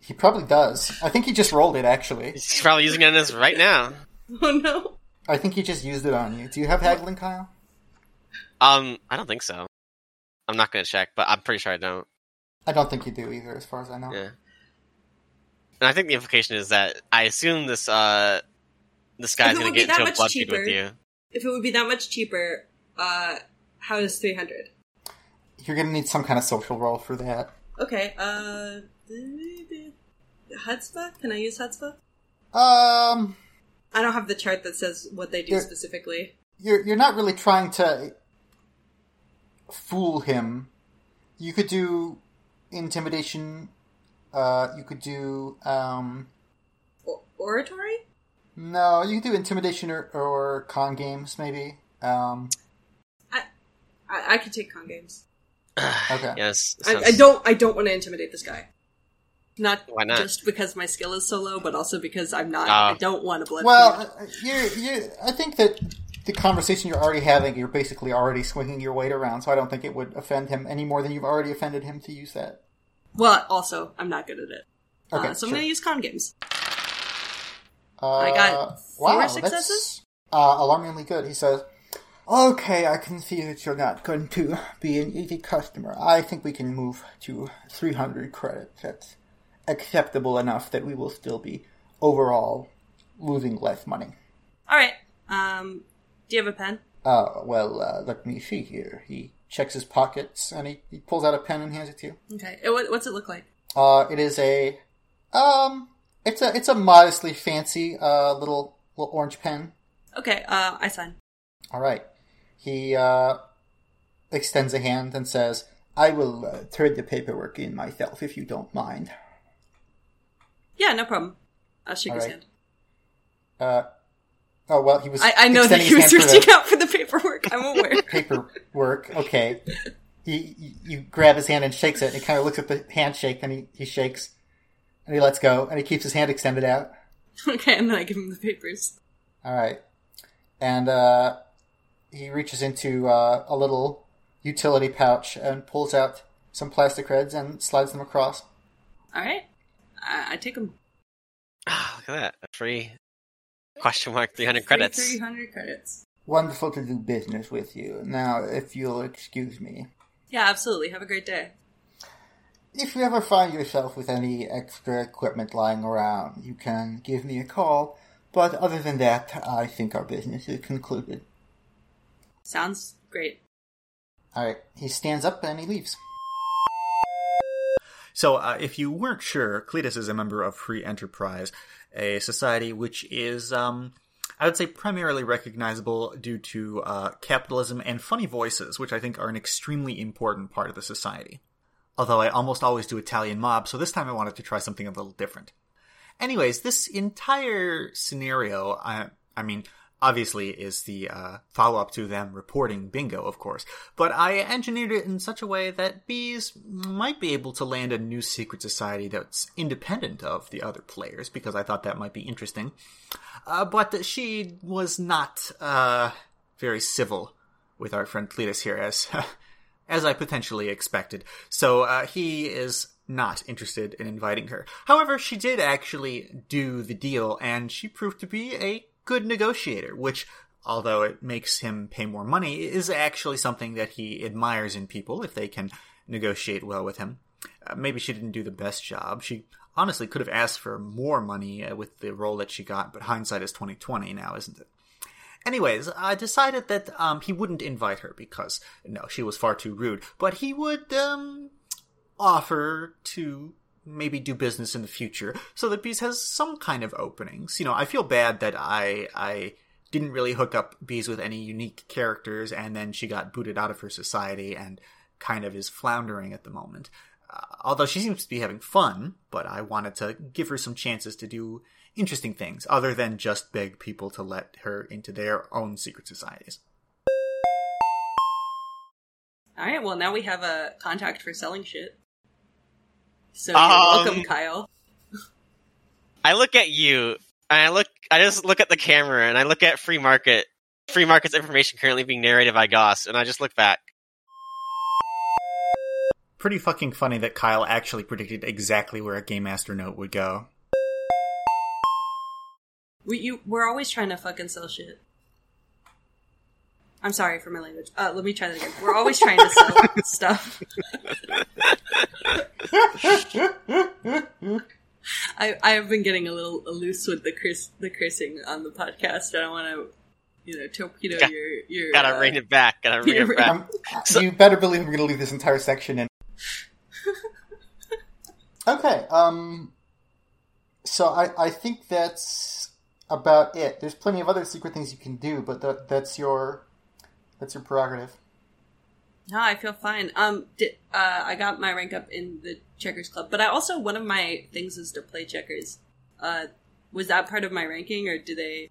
He probably does. I think he just rolled it, actually. He's probably using it on us right now. Oh no. I think he just used it on you. Do you have haggling, Kyle? Um, I don't think so. I'm not gonna check, but I'm pretty sure I don't. I don't think you do either, as far as I know. Yeah. And I think the implication is that I assume this uh this guy's If gonna be get that into a much blood feud with cheaper- you. If it would be that much cheaper, uh, how is three hundred? You're gonna need some kind of social role for that. Okay. Uh, Chutzpah? Can I use Chutzpah? Um, I don't have the chart that says what they do Yeah. specifically. you're you're not really trying to fool him. You could do intimidation. Uh, you could do um. O- oratory? No, you could do intimidation or, or con games, maybe. Um, I, I could take con games. okay. Yes. I, sounds- I don't. I don't want to intimidate this guy. Not, Why not? just because my skill is so low, but also because I'm not. Ah. I don't want to blood. feud. Well, uh, you you I think that the conversation you're already having, you're basically already swinging your weight around, so I don't think it would offend him any more than you've already offended him to use that. well, also I'm not good at it. Okay, uh, so I'm going to use con games. Uh, I got four wow, successes? Uh, alarmingly good. He says, "Okay, I can see that you're not going to be an easy customer. I think we can move to 300 credits. That's acceptable enough that we will still be overall losing less money." All right. Um, do you have a pen? Uh, well, uh, let me see here. He checks his pockets and he, he pulls out a pen and hands it to you. Okay. Uh, What, what's it look like? Uh, it is a, um, it's a, it's a modestly fancy, uh, little, little orange pen. Okay. Uh, I sign. All right. He, uh, extends a hand and says, I will uh, turn the paperwork in myself if you don't mind. Yeah, no problem. I'll shake All his right. hand. Uh, oh, well, he was I, I know that he was hand the- reaching out for the paperwork. I'm aware. paperwork. Okay. He, you- you grab his hand and shakes it, and he kind of looks at the handshake, and he, he shakes, and he lets go, and he keeps his hand extended out. okay, and then I give him the papers. All right. And uh, he reaches into uh, a little utility pouch and pulls out some plastic reds and slides them across. All right. I, I take them. Ah, look at that. A free question mark 300 credits. Three hundred credits. Wonderful to do business with you. Now, if you'll excuse me, Yeah, absolutely. Have a great day. if you ever find yourself with any extra equipment lying around, you can give me a call. But other than that, I think our business is concluded. Sounds great. All right. He stands up and he leaves. So, uh, if you weren't sure, Cletus is a member of Free Enterprise, a society which is, um, I would say, primarily recognizable due to uh, capitalism and funny voices, which I think are an extremely important part of the society. Although I almost always do Italian mob, so this time I wanted to try something a little different. Anyways, this entire scenario, I, I mean, obviously is the uh, follow up to them reporting bingo, of course. But I engineered it in such a way that bees might be able to land a new secret society that's independent of the other players, because I thought that might be interesting. Uh, but she was not uh, very civil with our friend Cletus here, as as I potentially expected. So uh, he is not interested in inviting her. However, she did actually do the deal, and she proved to be a good negotiator, which, although it makes him pay more money, is actually something that he admires in people if they can negotiate well with him. Uh, maybe she didn't do the best job. She honestly could have asked for more money uh, with the role that she got, but hindsight is twenty twenty now, isn't it? Anyways, I decided that um, he wouldn't invite her because no, she was far too rude. But he would um, offer to maybe do business in the future so that Bees has some kind of openings. You know, I feel bad that I I didn't really hook up Bees with any unique characters, and then she got booted out of her society and kind of is floundering at the moment. Uh, although she seems to be having fun, but I wanted to give her some chances to do interesting things other than just beg people to let her into their own secret societies. All right. Well, now we have a contact for selling shit. So um, welcome, Kyle. I look at you, and I look. I just look at the camera, and I look at free market, free market's information currently being narrated by Goss, and I just look back. Pretty fucking funny that Kyle actually predicted exactly where a game master note would go. We you we're always trying to fucking sell shit. I'm sorry for my language. Uh, let me try that again. We're always trying to sell stuff. I I have been getting a little loose with the Chris the cursing on the podcast. I don't want to, you know, torpedo Got- your your. Gotta uh, rein it back. Gotta rein you're it back. Um, you better believe I'm going to leave this entire section in. okay. Um. So I I think that's about it. There's plenty of other secret things you can do, but that that's your that's your prerogative. No, I feel fine. Um, di uh, I got my rank up in the checkers club, but I also one of my things is to play checkers. Uh, was that part of my ranking, or do they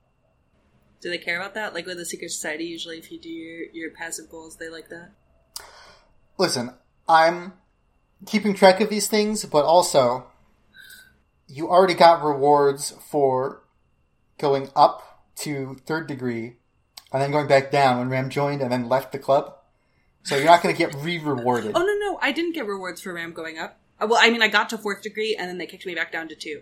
do they care about that? Like with the secret society, usually if you do your your passive goals, they like that. Listen, I'm keeping track of these things, but also you already got rewards for going up to third degree and then going back down when Ram joined and then left the club. So you're not going to get re-rewarded. Oh no, no, I didn't get rewards for Ram going up. Uh, well, I mean, I got to fourth degree, and then they kicked me back down to two.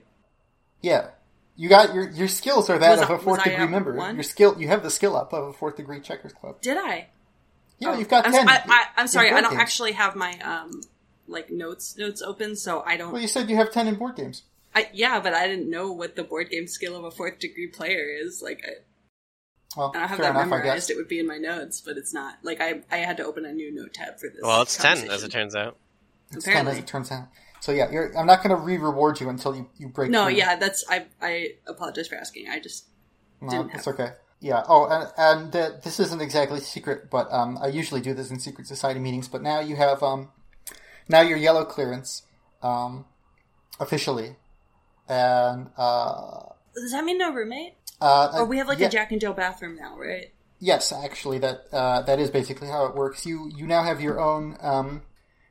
Yeah. You got your your skills are that Was of a fourth I degree member. one? Your skill you have the skill up of a fourth degree checkers club. Did I? Yeah, Oh, you've got I'm, ten. I, I'm sorry, I don't games. actually have my um like notes notes open, so I don't. Well, you said you have ten in board games. I, yeah, but I didn't know what the board game skill of a fourth degree player is. Like, I, Well, I have that enough, I memorized. guess. It would be in my notes, but it's not. Like, I I had to open a new note tab for this. Well, it's ten as it turns out. It's ten as apparently. it turns out. So yeah, you're, I'm not going to re-reward you until you, you break. No, through. yeah, that's I. I apologize for asking. I just No, didn't it's have- okay. Yeah. Oh, and and uh, this isn't exactly secret, but um, I usually do this in secret society meetings. But now you have um, now your yellow clearance, um, officially, and uh, does that mean no roommate? Uh, Or we have like yeah, a Jack and Jill bathroom now, right? Yes, actually, that uh, that is basically how it works. You you now have your own um,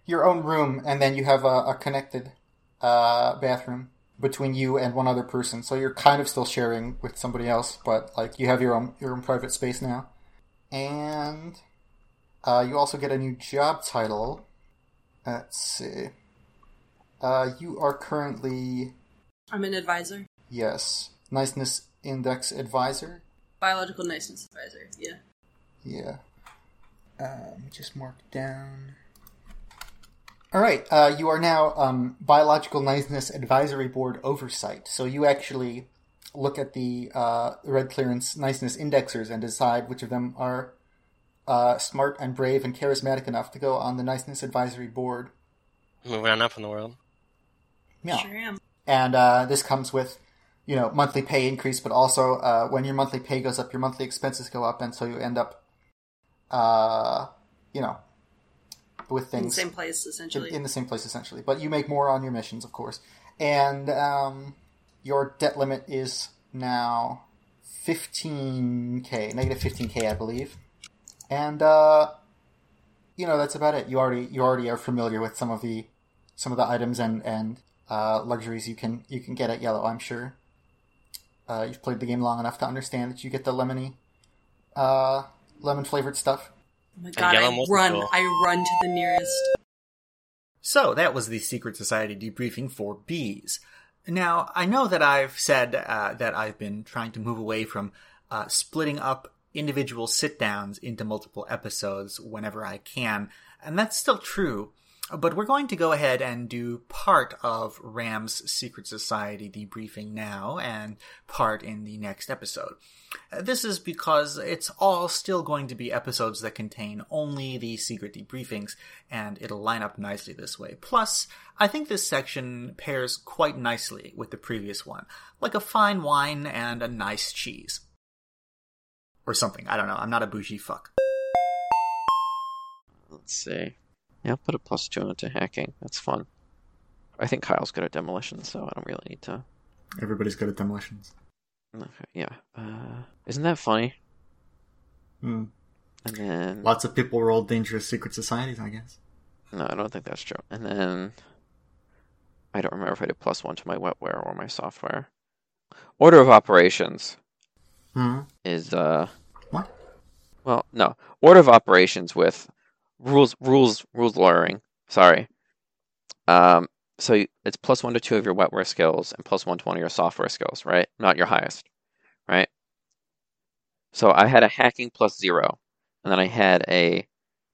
your own room, and then you have a, a connected uh, bathroom between you and one other person. So you're kind of still sharing with somebody else, but like you have your own your own private space now. And uh, you also get a new job title. Let's see. Uh, you are currently I'm an advisor, yes niceness index advisor. biological niceness advisor. Yeah. Yeah. Um, just mark down. All right. Uh, you are now um, Biological Niceness Advisory Board oversight. So you actually look at the uh, red clearance niceness indexers and decide which of them are uh, smart and brave and charismatic enough to go on the niceness advisory board. Moving on up in the world. Yeah. Sure am. And uh, this comes with, you know, monthly pay increase, but also uh, when your monthly pay goes up, your monthly expenses go up, and so you end up, uh, you know, with things In the same place, essentially. in, in the same place essentially. But you make more on your missions, of course, and um, your debt limit is now 15k, negative 15k, I believe, and uh, you know that's about it. You already you already are familiar with some of the some of the items and and uh, luxuries you can you can get at Yellow. I'm sure. Uh, you've played the game long enough to understand that you get the lemony, uh, lemon flavored stuff. oh my god, I run. tool. I run to the nearest. So that was the Secret Society debriefing for bees. Now, I know that I've said uh, that I've been trying to move away from uh, splitting up individual sit downs into multiple episodes whenever I can, and that's still true. But we're going to go ahead and do part of Ram's Secret Society debriefing now and part in the next episode. Uh, This is because it's all still going to be episodes that contain only the secret debriefings, and it'll line up nicely this way. Plus, I think this section pairs quite nicely with the previous one, like a fine wine and a nice cheese. Or something, I don't know, I'm not a bougie fuck. Let's see. Yeah, I'll put a plus two into hacking. That's fun. I think Kyle's good at demolition, so I don't really need to. Everybody's good at demolitions. Okay, yeah. Uh, isn't that funny? Hmm. And then Lots of people roll dangerous secret societies, I guess. no, I don't think that's true. And then I don't remember if I did plus one to my wetware or my software. Order of operations Hmm. is uh What? well no order of operations with rules rules rules lawyering. Sorry, Um, so it's plus one to two of your wetware skills and plus one to one of your software skills, right? Not your highest, right? So I had a hacking plus zero, and then I had a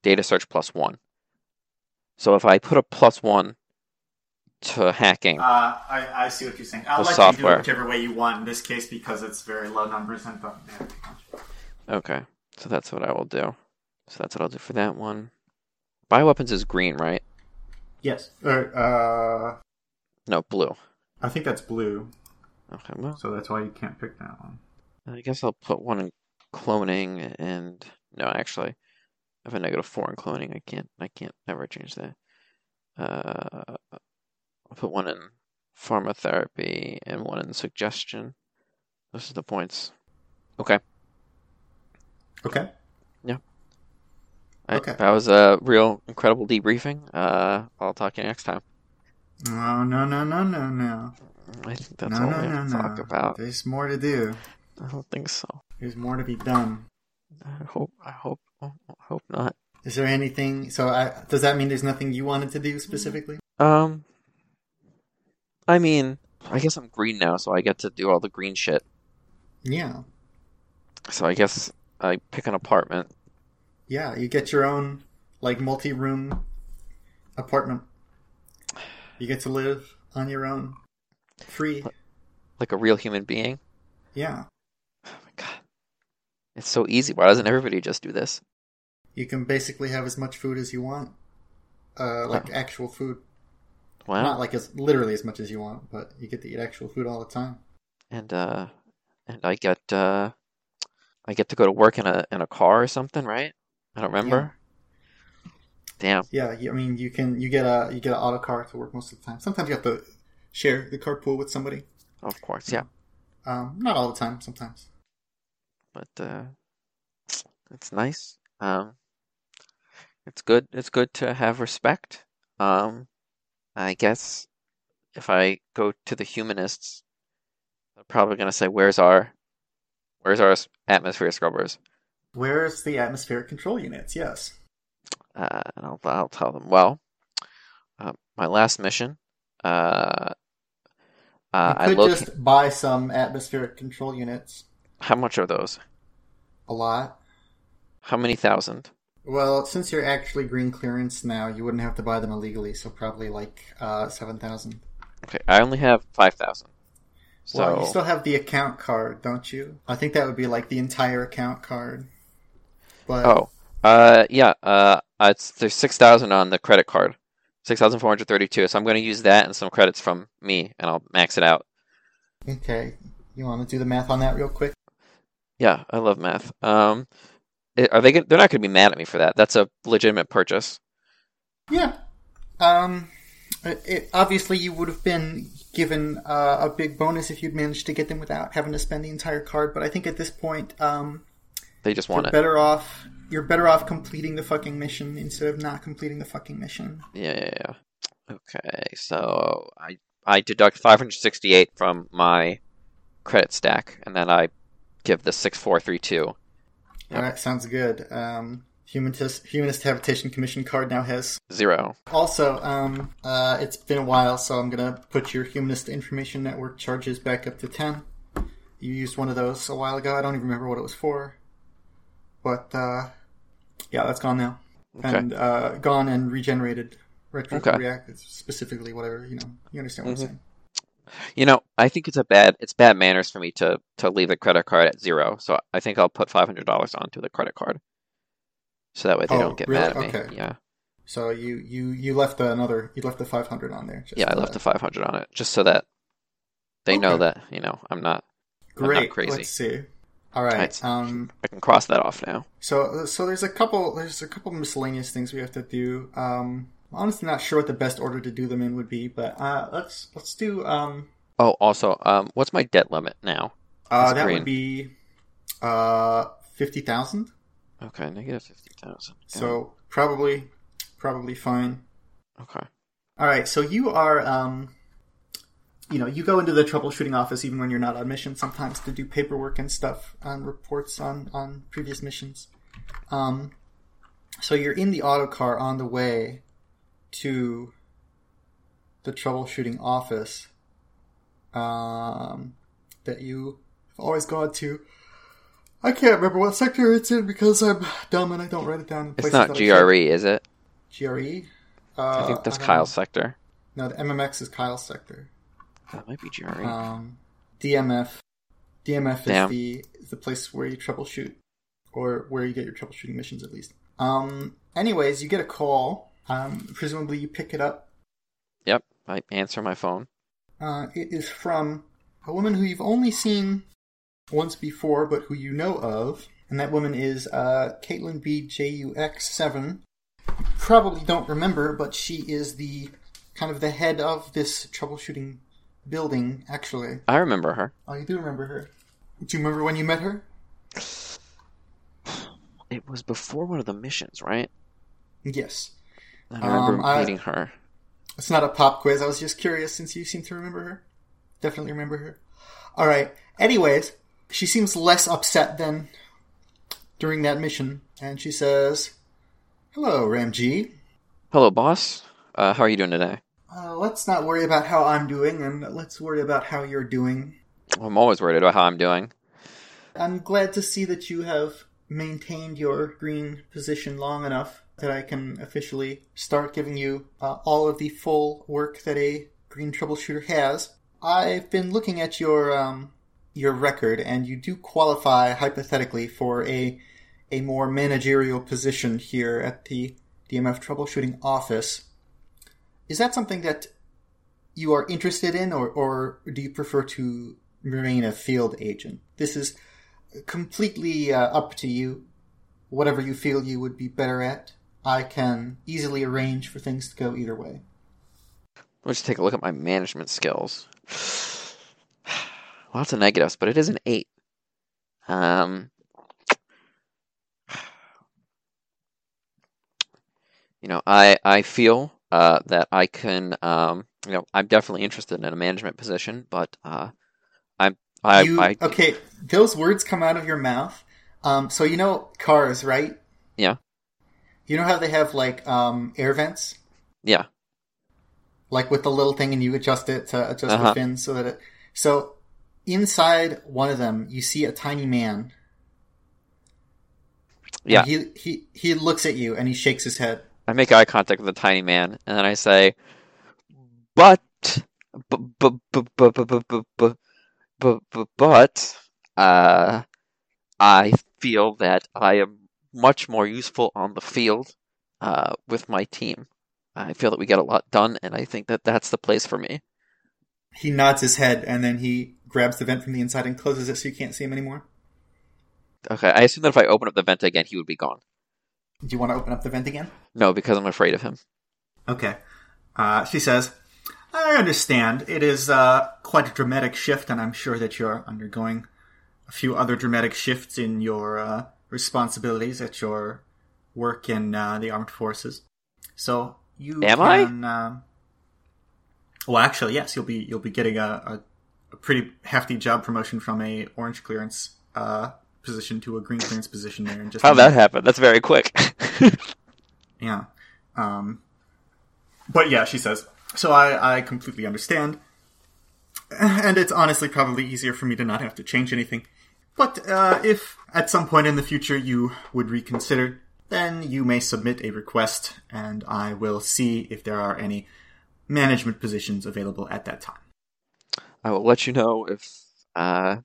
data search plus one. So if I put a plus one to hacking, Uh, I, I see what you're saying. I'll let software. you do it whichever way you want in this case because it's very low numbers and but yeah. okay, so that's what I will do. So that's what I'll do for that one. Bioweapons is green, right? Yes. Or, uh, No, blue. I think that's blue, Okay, well, so that's why you can't pick that one. I guess I'll put one in cloning and no, actually, I have a negative four in cloning. I can't, I can't ever change that. Uh, I'll put one in pharmacotherapy and one in suggestion. Those are the points. Okay. Okay. I- Okay. That was a real incredible debriefing. Uh, I'll talk to you next time. No, no, no, no, no, no. I think that's no, all no, we no, have to no. talk about. There's more to do. I don't think so. There's more to be done. I hope. I hope. I hope not. Is there anything? So, I, does that mean there's nothing you wanted to do specifically? Um, I mean, I guess I'm green now, so I get to do all the green shit. Yeah, So I guess I pick an apartment. Yeah. You get your own like multi-room apartment. You get to live on your own, free. like a real human being. Yeah, Oh my god. It's so easy. Why doesn't everybody just do this? you can basically have as much food as you want, uh, like actual food. Wow. Not like as literally as much as you want, but you get to eat actual food all the time. and uh and I get uh I get to go to work in a in a car or something, right? I don't remember. Damn. Yeah, I mean, you can you get a you get an auto car to work most of the time. Sometimes you have to share the carpool with somebody. Of course, yeah. Um, not all the time. Sometimes. But uh it's nice. Um it's good it's good to have respect. Um I guess if I go to the humanists they're probably gonna say where's our where's our atmosphere scrubbers? Where's the atmospheric control units? Yes. Uh, and I'll, I'll tell them, well, uh, my last mission, uh, uh, you I could look. just buy some atmospheric control units. How much are those? A lot. How many thousand? Well, since you're actually green clearance now, you wouldn't have to buy them illegally, so probably like uh, seven thousand. Okay, I only have five thousand. So Well, you still have the account card, don't you? I think that would be like the entire account card. But oh, uh, yeah, uh, it's there's six thousand on the credit card, six thousand four hundred thirty-two. So I'm going to use that and some credits from me, and I'll max it out. okay, you want to do the math on that real quick? Yeah, I love math. Um, are they? Gonna, they're not going to be mad at me for that. That's a legitimate purchase. Yeah. Um, it, it, obviously, you would have been given uh, a big bonus if you'd managed to get them without having to spend the entire card. But I think at this point, um, They just you're want it. better off. You're better off completing the fucking mission instead of not completing the fucking mission. Yeah, yeah, yeah. Okay, so I I deduct 568 from my credit stack, and then I give the 6432. All right, sounds good. Um, Humanist Humanist Habitation Commission card now has Zero. Also, um, uh, it's been a while, so I'm gonna put your Humanist Information Network charges back up to 10. You used one of those a while ago. I don't even remember what it was for. But, uh, yeah, that's gone now. Okay. And, uh, gone and regenerated. Retro Okay. React, specifically, whatever, you know, you understand what Mhm. I'm saying. You know, I think it's a bad it's bad manners for me to to leave the credit card at zero. So I think I'll put five hundred dollars onto the credit card, so that way they Oh, don't get really? mad at me. Okay. Yeah, So you, you, you left another, you left the 500 on there. just yeah, I left that. the five hundred on it just so that they know that you know I'm not I'm not Great. crazy. Let's see. All right. Right. Um, I can cross that off now. So, so there's a couple, there's a couple miscellaneous things we have to do. Um, honestly not sure what the best order to do them in would be, but uh, let's let's do. Um, Oh, also, um, what's my debt limit now? uh, that green. would be uh fifty thousand. Okay, negative fifty thousand. So probably, probably fine. okay. All right. So you are, um, you know, you go into the troubleshooting office even when you're not on mission sometimes to do paperwork and stuff on reports on on previous missions. Um, so you're in the auto car on the way to the troubleshooting office um, that you have always gone to. I can't remember what sector it's in because I'm dumb and I don't write it down. It's not I. GRE, is it? GRE. Uh, I think that's don't Kyle's know. sector. No, the MMX is Kyle's sector. That might be GRE. Um, DMF. DMF Damn. is the is the place where you troubleshoot, or where you get your troubleshooting missions at least. Um. Anyways, you get a call. Um. Presumably, you pick it up. yep, I answer my phone. Uh, it is from a woman who you've only seen once before, but who you know of, and that woman is uh, Caitlin B. JUX7. Probably don't remember, but she is the kind of the head of this troubleshooting building. Actually, I remember her. oh, you do remember her. Do you remember when you met her? It was before one of the missions, right? Yes. I remember Um, I- meeting her. It's not a pop quiz. I was just curious since you seem to remember her. Definitely remember her. All right. Anyways, she seems less upset than during that mission, and she says, "Hello, Ramji. Hello, boss. Uh, how are you doing today? Uh, let's not worry about how I'm doing, and let's worry about how you're doing. I'm always worried about how I'm doing. I'm glad to see that you have maintained your green position long enough that I can officially start giving you uh, all of the full work that a green troubleshooter has. I've been looking at your um, your record, and you do qualify hypothetically for a a more managerial position here at the DMF troubleshooting office. Is that something that you are interested in, or, or do you prefer to remain a field agent? This is completely uh, up to you. Whatever you feel you would be better at, I can easily arrange for things to go either way. Let's take a look at my management skills. Lots of negatives, but it is an eight. Um, you know, I I feel uh, that I can. Um, you know, I'm definitely interested in a management position, but uh, I'm I, you, I okay, those words come out of your mouth. Um, so you know cars, right? Yeah. You know how they have like um, air vents, yeah like with the little thing, and you adjust it to adjust the Uh-huh. fins so that it. So inside one of them, you see a tiny man. And yeah. He he he looks at you and he shakes his head. I make eye contact with the tiny man, and then I say, "But, but, but, but, but, but, but, I feel that I am much more useful on the field uh, with my team. I feel that we get a lot done, and I think that that's the place for me." He nods his head, and then he grabs the vent from the inside and closes it so you can't see him anymore. Okay, I assume that if I open up the vent again, he would be gone. Do you want to open up the vent again? No, because I'm afraid of him. Okay. Uh, she says, I understand. It is uh, quite a dramatic shift, and I'm sure that you're undergoing a few other dramatic shifts in your uh, responsibilities at your work in uh, the armed forces. So you Am I? can. um well, actually, yes. You'll be you'll be getting a, a, a pretty hefty job promotion from a orange clearance uh, position to a green clearance position there. In just How'd that happened? That's very quick. Yeah. Um, but yeah, she says. So I, I completely understand. And it's honestly probably easier for me to not have to change anything. But uh, if at some point in the future you would reconsider, then you may submit a request and I will see if there are any management positions available at that time. I will let you know if uh,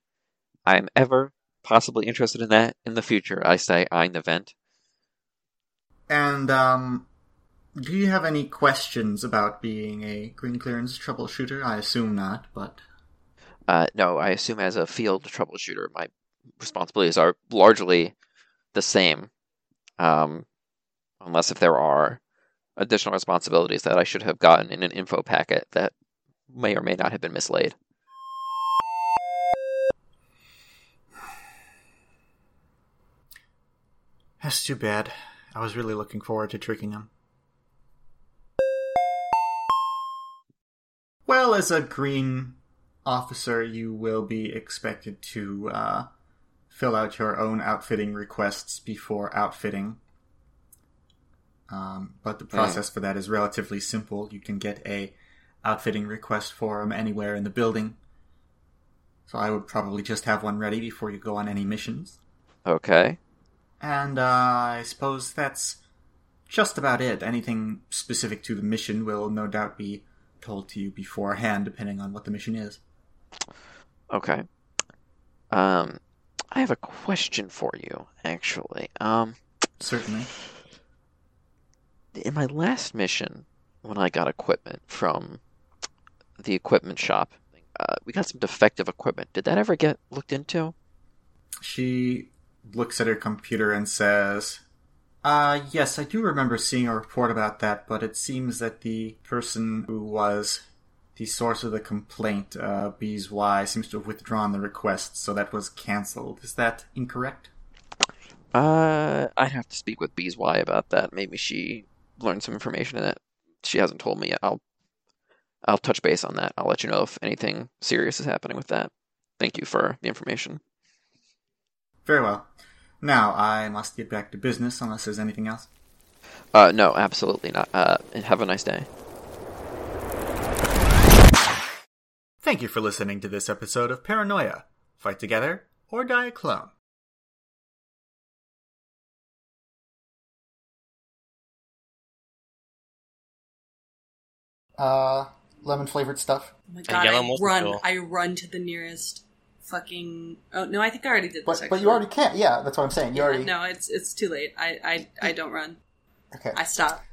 I'm ever possibly interested in that in the future. I say eyeing the vent. And um, do you have any questions about being a green clearance troubleshooter? I assume not, but Uh, no, I assume as a field troubleshooter, my responsibilities are largely the same, um, unless if there are additional responsibilities that I should have gotten in an info packet that may or may not have been mislaid. That's too bad. I was really looking forward to tricking him. Well, as a green officer, you will be expected to uh, fill out your own outfitting requests before outfitting. Um, but the process for that is relatively simple. You can get a outfitting request form anywhere in the building. So I would probably just have one ready before you go on any missions. Okay. And uh, I suppose that's just about it. Anything specific to the mission will no doubt be told to you beforehand, depending on what the mission is. Okay. Um, I have a question for you, actually. Um, Certainly. in my last mission, when I got equipment from the equipment shop, uh, we got some defective equipment. Did that ever get looked into? She looks at her computer and says, Uh, yes, I do remember seeing a report about that, but it seems that the person who was the source of the complaint, uh, Y, seems to have withdrawn the request, so that was cancelled. Is that incorrect? Uh, I'd have to speak with Bees Y about that. Maybe she learned some information that she hasn't told me yet. I'll, I'll touch base on that. I'll let you know if anything serious is happening with that. Thank you for the information. Very well. Now, I must get back to business unless there's anything else. Uh, no, absolutely not. Uh, and have a nice day. Thank you for listening to this episode of Paranoia. Fight together or die a clone. Uh, lemon flavored stuff. Oh my god! I run. tool. I run to the nearest fucking. Oh no! I think I already did But this. but you already can't. Yeah, that's what I'm saying. You Yeah, already No, it's it's too late. I I I don't run. okay. I stop.